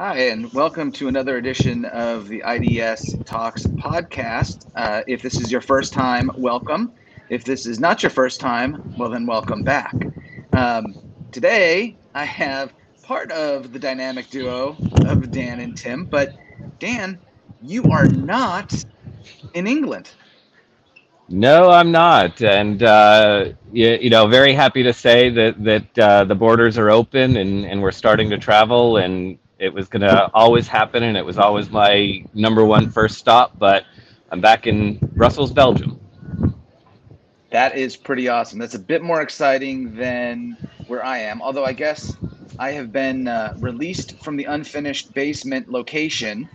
Hi, and welcome to another edition of the IDS Talks podcast. Uh, if this is your first time, welcome. If this is not your first time, well, then welcome back. Um, today, I have part of the dynamic duo of Dan and Tim, but Dan, you are not in England. No, I'm not, and uh, you, you, know, very happy to say that that uh, the borders are open and, and we're starting to travel, and it was going to always happen, and it was always my number one first stop. But I'm back in Brussels, Belgium. That is pretty awesome. That's a bit more exciting than where I am. Although I guess I have been uh, released from the unfinished basement location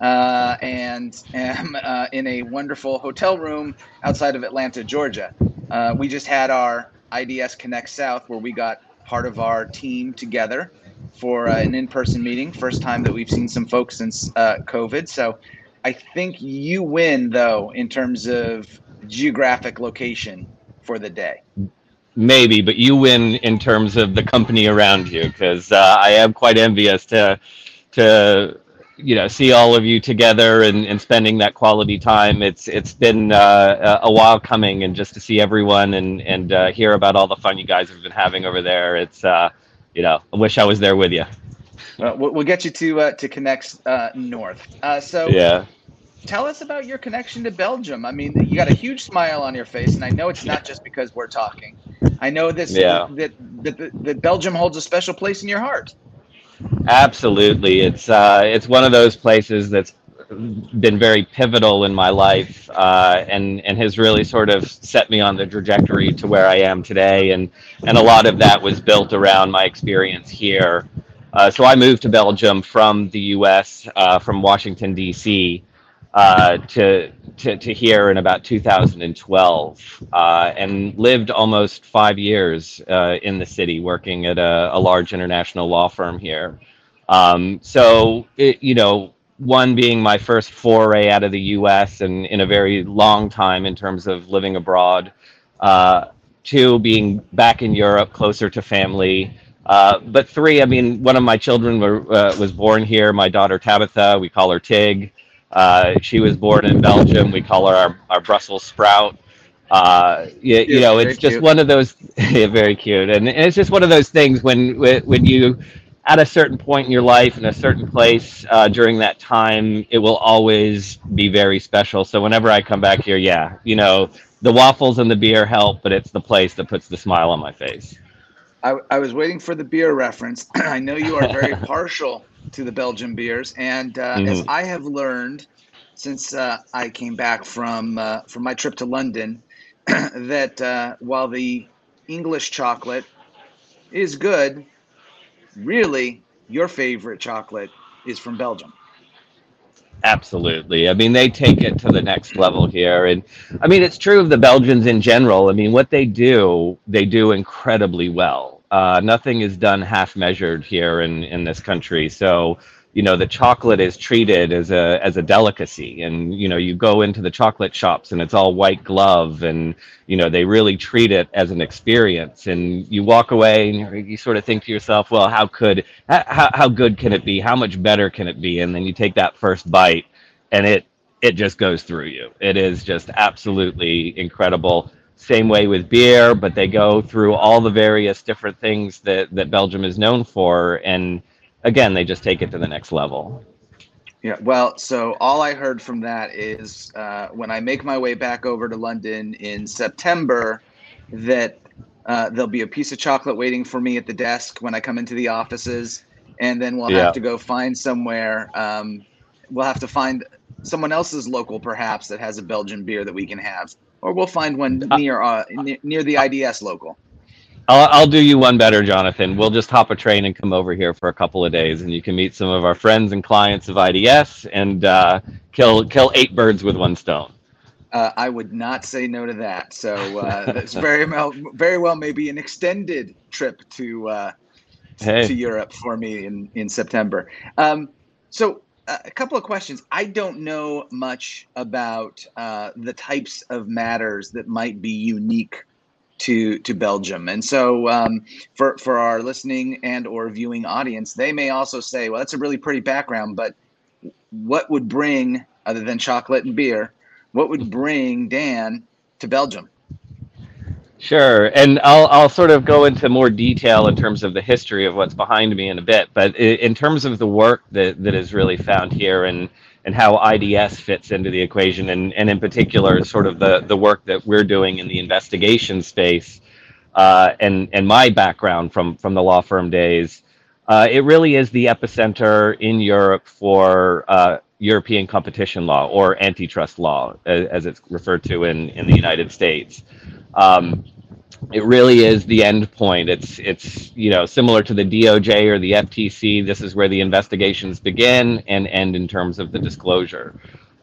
uh, and am uh, in a wonderful hotel room outside of Atlanta, Georgia. Uh, we just had our IDS Connect South where we got part of our team together for uh, an in person meeting. First time that we've seen some folks since uh, COVID. So I think you win, though, in terms of geographic location for the day. Maybe, but you win in terms of the company around you because uh, I am quite envious to to you know see all of you together and, and spending that quality time it's it's been uh, a while coming and just to see everyone and and uh, hear about all the fun you guys have been having over there it's uh, you know i wish i was there with you well, we'll get you to uh, to connect uh, north. Uh, so yeah. tell us about your connection to belgium. I mean you got a huge smile on your face and i know it's not just because we're talking. I know this yeah. that, that, that belgium holds a special place in your heart. Absolutely, it's uh, it's one of those places that's been very pivotal in my life, uh, and and has really sort of set me on the trajectory to where I am today, and and a lot of that was built around my experience here. Uh, so I moved to Belgium from the U.S. Uh, from Washington D.C uh, to, to, to here in about 2012 uh, and lived almost five years uh, in the city working at a, a, large international law firm here. Um, so, it, you know, one being my first foray out of the US and in a very long time in terms of living abroad. Uh, two, being back in Europe, closer to family. Uh, but three, I mean, one of my children were, uh, was born here. My daughter Tabitha, we call her Tig. Uh, she was born in Belgium. We call her our, our Brussels sprout. Uh, you, you know, it's just cute. one of those, yeah, very cute. And, and, it's just one of those things when, when you, at a certain point in your life in a certain place uh, during that time, it will always be very special. So whenever I come back here, yeah, you know, the waffles and the beer help, but it's the place that puts the smile on my face. I, I was waiting for the beer reference. I know you are very partial to the Belgian beers. And uh, mm-hmm. as I have learned since uh, I came back from uh, from my trip to London, that uh, while the English chocolate is good, really your favorite chocolate is from Belgium. Absolutely. I mean, they take it to the next level here. And I mean, it's true of the Belgians in general. I mean, what they do, they do incredibly well. Uh, nothing is done half measured here in, in this country. So, you know, the chocolate is treated as a as a delicacy, and you know, you go into the chocolate shops and it's all white glove, and you know, they really treat it as an experience. And you walk away and you sort of think to yourself, well, how could how how good can it be? How much better can it be? And then you take that first bite, and it it just goes through you. It is just absolutely incredible same way with beer, but they go through all the various different things that, that Belgium is known for. And again, they just take it to the next level. Yeah, well, so all I heard from that is uh, when I make my way back over to London in September, that uh, there'll be a piece of chocolate waiting for me at the desk when I come into the offices, and then we'll yeah. have to go find somewhere. Um, we'll have to find someone else's local, perhaps, that has a Belgian beer that we can have or we'll find one uh, near uh, near the IDS local. I'll, I'll do you one better, Jonathan. We'll just hop a train and come over here for a couple of days, and you can meet some of our friends and clients of IDS and uh, kill kill eight birds with one stone. Uh, I would not say no to that. So uh, that's very well, very well, maybe an extended trip to uh, hey. to Europe for me in in September. Um, so a couple of questions. I don't know much about uh, the types of matters that might be unique to to Belgium. And so um, for for our listening and or viewing audience, they may also say, well, that's a really pretty background, but what would bring other than chocolate and beer, what would bring Dan to Belgium? Sure, and I'll I'll sort of go into more detail in terms of the history of what's behind me in a bit, but in terms of the work that, that is really found here and and how IDS fits into the equation, and, and in particular, sort of the, the work that we're doing in the investigation space, uh, and and my background from from the law firm days, uh, it really is the epicenter in Europe for uh, European competition law or antitrust law, as, as, it's referred to in in the United States. Um, it really is the end point. It's it's you know similar to the DOJ or the FTC. This is where the investigations begin and end in terms of the disclosure.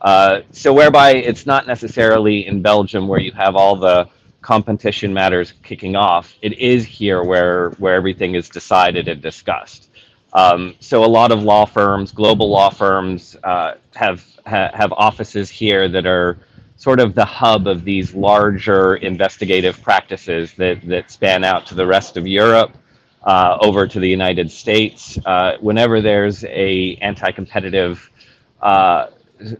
Uh, so whereby it's not necessarily in Belgium where you have all the competition matters kicking off. It is here where where everything is decided and discussed. Um, so a lot of law firms, global law firms, uh, have ha- have offices here that are sort of the hub of these larger investigative practices that, that span out to the rest of Europe, uh, over to the United States. Uh, whenever there's a anti-competitive uh,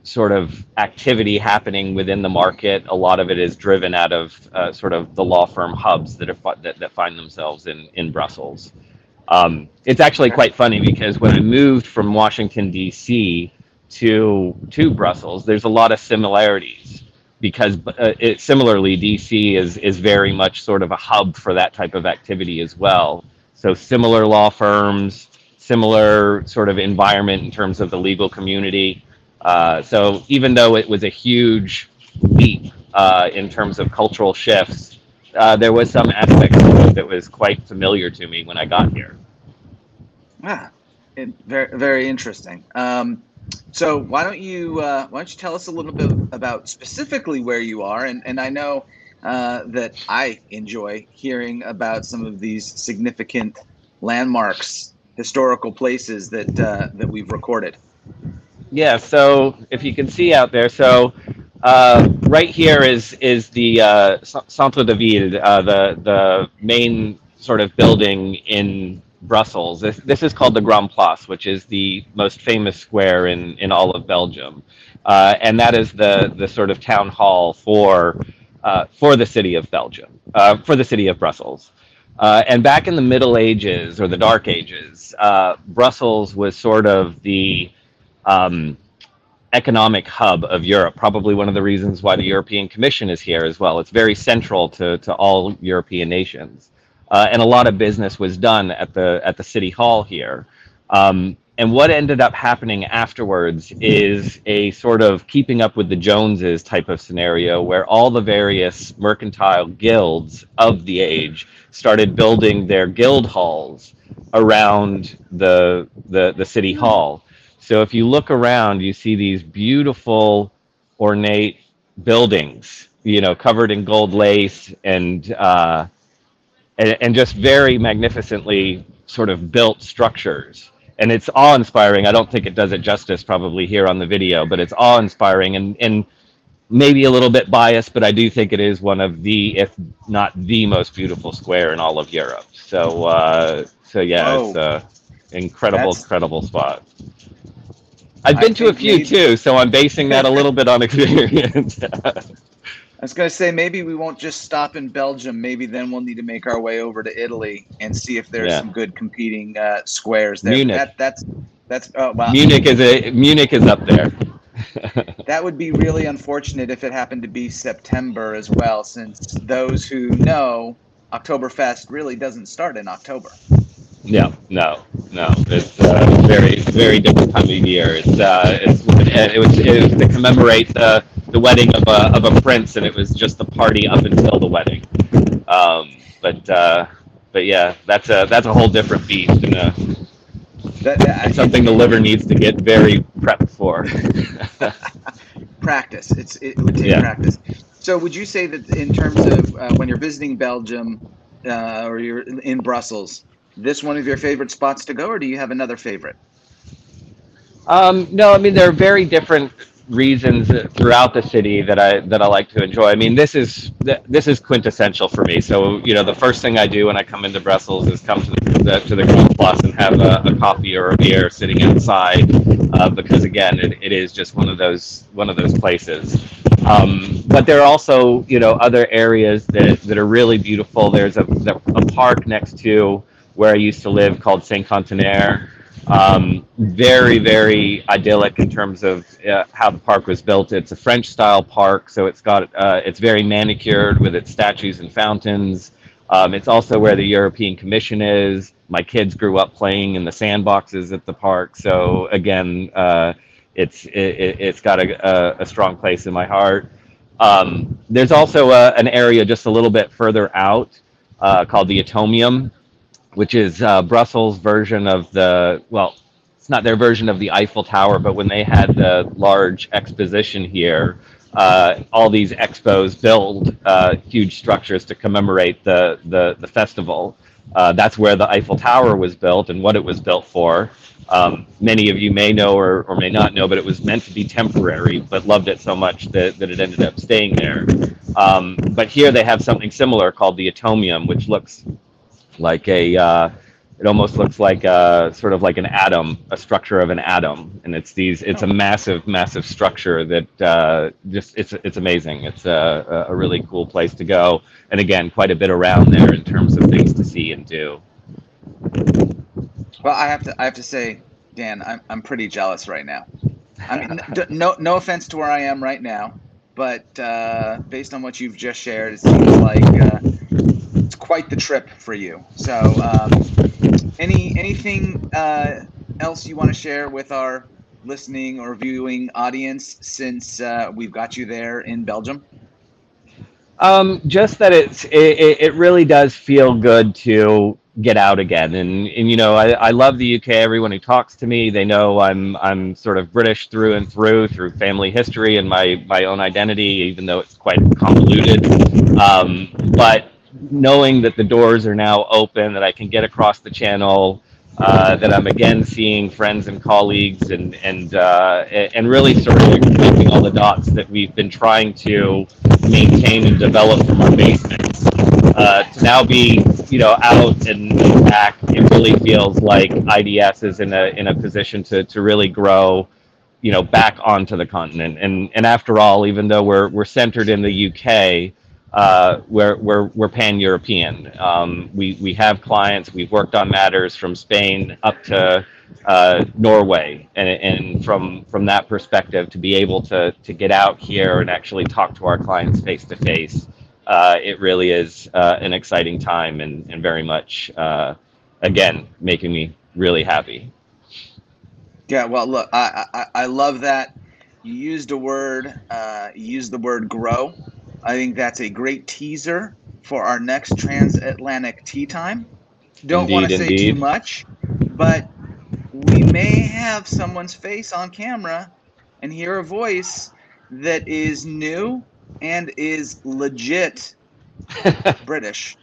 sort of activity happening within the market, a lot of it is driven out of uh, sort of the law firm hubs that, are, that, that find themselves in, in Brussels. Um, it's actually quite funny because when I moved from Washington, D.C., to to Brussels, there's a lot of similarities because uh, it, similarly, DC is is very much sort of a hub for that type of activity as well. So similar law firms, similar sort of environment in terms of the legal community. Uh, so even though it was a huge leap uh, in terms of cultural shifts, uh, there was some aspects that was quite familiar to me when I got here. Ah, it, very very interesting. Um, so why don't you uh, why don't you tell us a little bit about specifically where you are? And and I know uh, that I enjoy hearing about some of these significant landmarks, historical places that uh, that we've recorded. Yeah. So if you can see out there, so uh, right here is is the uh, Centre de Ville, uh, the the main sort of building in Brussels. This, this is called the Grand Place, which is the most famous square in, in all of Belgium. Uh, and that is the, the sort of town hall for, uh, for the city of Belgium, uh, for the city of Brussels. Uh, and back in the Middle Ages or the Dark Ages, uh, Brussels was sort of the um, economic hub of Europe. Probably one of the reasons why the European Commission is here as well. It's very central to, to all European nations uh, and a lot of business was done at the at the city hall here. Um, and what ended up happening afterwards is a sort of keeping up with the Joneses type of scenario where all the various mercantile guilds of the age started building their guild halls around the, the, the city hall. So if you look around, you see these beautiful, ornate buildings, you know, covered in gold lace and uh, and, and just very magnificently sort of built structures. And it's awe-inspiring. I don't think it does it justice probably here on the video but it's awe-inspiring and, and maybe a little bit biased but i do think it is one of the if not the most beautiful square in all of europe. So uh, so yeah it's a incredible That's... incredible spot. I've been I to a few maybe... too, so I'm basing that a little bit on experience. I was going to say maybe we won't just stop in Belgium. Maybe then we'll need to make our way over to Italy and see if there's yeah. some good competing uh, squares there. Munich. That, that's that's oh, wow. Munich is a Munich is up there. that would be really unfortunate if it happened to be September as well, since those who know Oktoberfest really doesn't start in October. No, no, no. It's a uh, very, very different time of year. It's, uh, it's it was, it was to commemorate the the wedding of a of a prince, and it was just the party up until the wedding. Um, but uh, but yeah, that's a that's a whole different beast, and uh, that, that, something the liver needs to get very prepped for. practice. It's it would take yeah. practice. So, would you say that in terms of uh, when you're visiting Belgium uh, or you're in Brussels, this one of your favorite spots to go, or do you have another favorite? Um, no, I mean they're very different reasons throughout the city that I that I like to enjoy. I mean, this is this is quintessential for me. So you know, the first thing I do when I come into Brussels is come to the to the Grand Place and have a, a, coffee or a beer sitting outside, uh, because again, it, it is just one of those one of those places. Um, but there are also you know other areas that that are really beautiful. There's a a park next to where I used to live called Cinquantenaire um, very, very idyllic in terms of uh, how the park was built. It's a French style park, so it's got uh, it's very manicured with its statues and fountains. Um, it's also where the European Commission is. My kids grew up playing in the sandboxes at the park, so again, uh, it's it, has got a, a, a, strong place in my heart. Um, there's also a, an area just a little bit further out uh, called the Atomium, which is uh, Brussels' version of the well, it's not their version of the Eiffel Tower, but when they had the large exposition here, uh, all these expos build uh, huge structures to commemorate the the, the festival. Uh, that's where the Eiffel Tower was built and what it was built for. Um, many of you may know or, or may not know, but it was meant to be temporary, but loved it so much that, that it ended up staying there. Um, but here they have something similar called the Atomium, which looks like a uh, it almost looks like a sort of like an atom, a structure of an atom, and it's these. It's a oh. massive, massive structure that uh, just it's it's amazing. It's a, a really cool place to go, and again, quite a bit around there in terms of things to see and do. Well, I have to I have to say, Dan, I'm I'm pretty jealous right now. I mean, no no offense to where I am right now, but uh, based on what you've just shared, it seems like uh, quite the trip for you. So, um, any anything uh, else you want to share with our listening or viewing audience since uh, we've got you there in Belgium? Um, just that it's it, it really does feel good to get out again and and you know I, I love the UK everyone who talks to me they know I'm I'm sort of British through and through through family history and my my own identity even though it's quite convoluted um, but knowing that the doors are now open, that I can get across the channel, uh, that I'm again seeing friends and colleagues, and and uh, and really sort of connecting all the dots that we've been trying to maintain and develop from our basements. Uh, to now be, you know, out and back, it really feels like IDS is in a in a position to to really grow, you know, back onto the continent. And and after all, even though we're we're centered in the UK, uh, we're, we're, we're pan-European. Um, we, we have clients, we've worked on matters from Spain up to uh, Norway. And, and from, from that perspective, to be able to, to get out here and actually talk to our clients face to face, it really is uh, an exciting time and, and very much, uh, again, making me really happy. Yeah, well, look, I, I, I love that. You used a word, uh, you used the word grow I think that's a great teaser for our next transatlantic tea time. Don't want to say indeed. too much, but we may have someone's face on camera and hear a voice that is new and is legit British.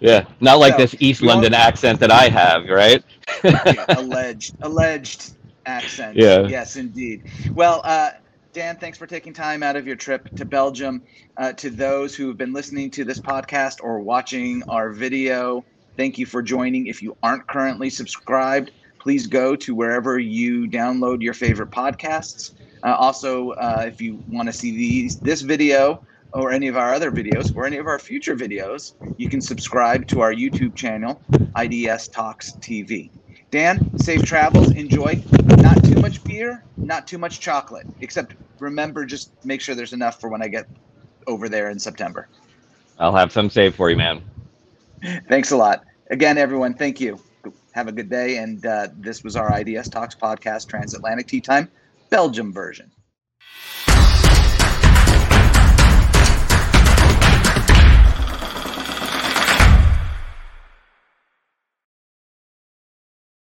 Yeah, not like so, this East London accent that I have, right? yeah, alleged, alleged accent. Yeah. Yes, indeed. Well, uh, Dan, thanks for taking time out of your trip to Belgium. Uh, to those who have been listening to this podcast or watching our video, thank you for joining. If you aren't currently subscribed, please go to wherever you download your favorite podcasts. Uh, also, uh, if you want to see these, this video or any of our other videos or any of our future videos, you can subscribe to our YouTube channel, IDS Talks TV. Dan, safe travels. Enjoy. Not too much beer, not too much chocolate, except remember just make sure there's enough for when I get over there in September. I'll have some saved for you, man. Thanks a lot. Again, everyone, thank you. Have a good day. And uh, this was our IDS Talks podcast, Transatlantic Tea Time, Belgium version.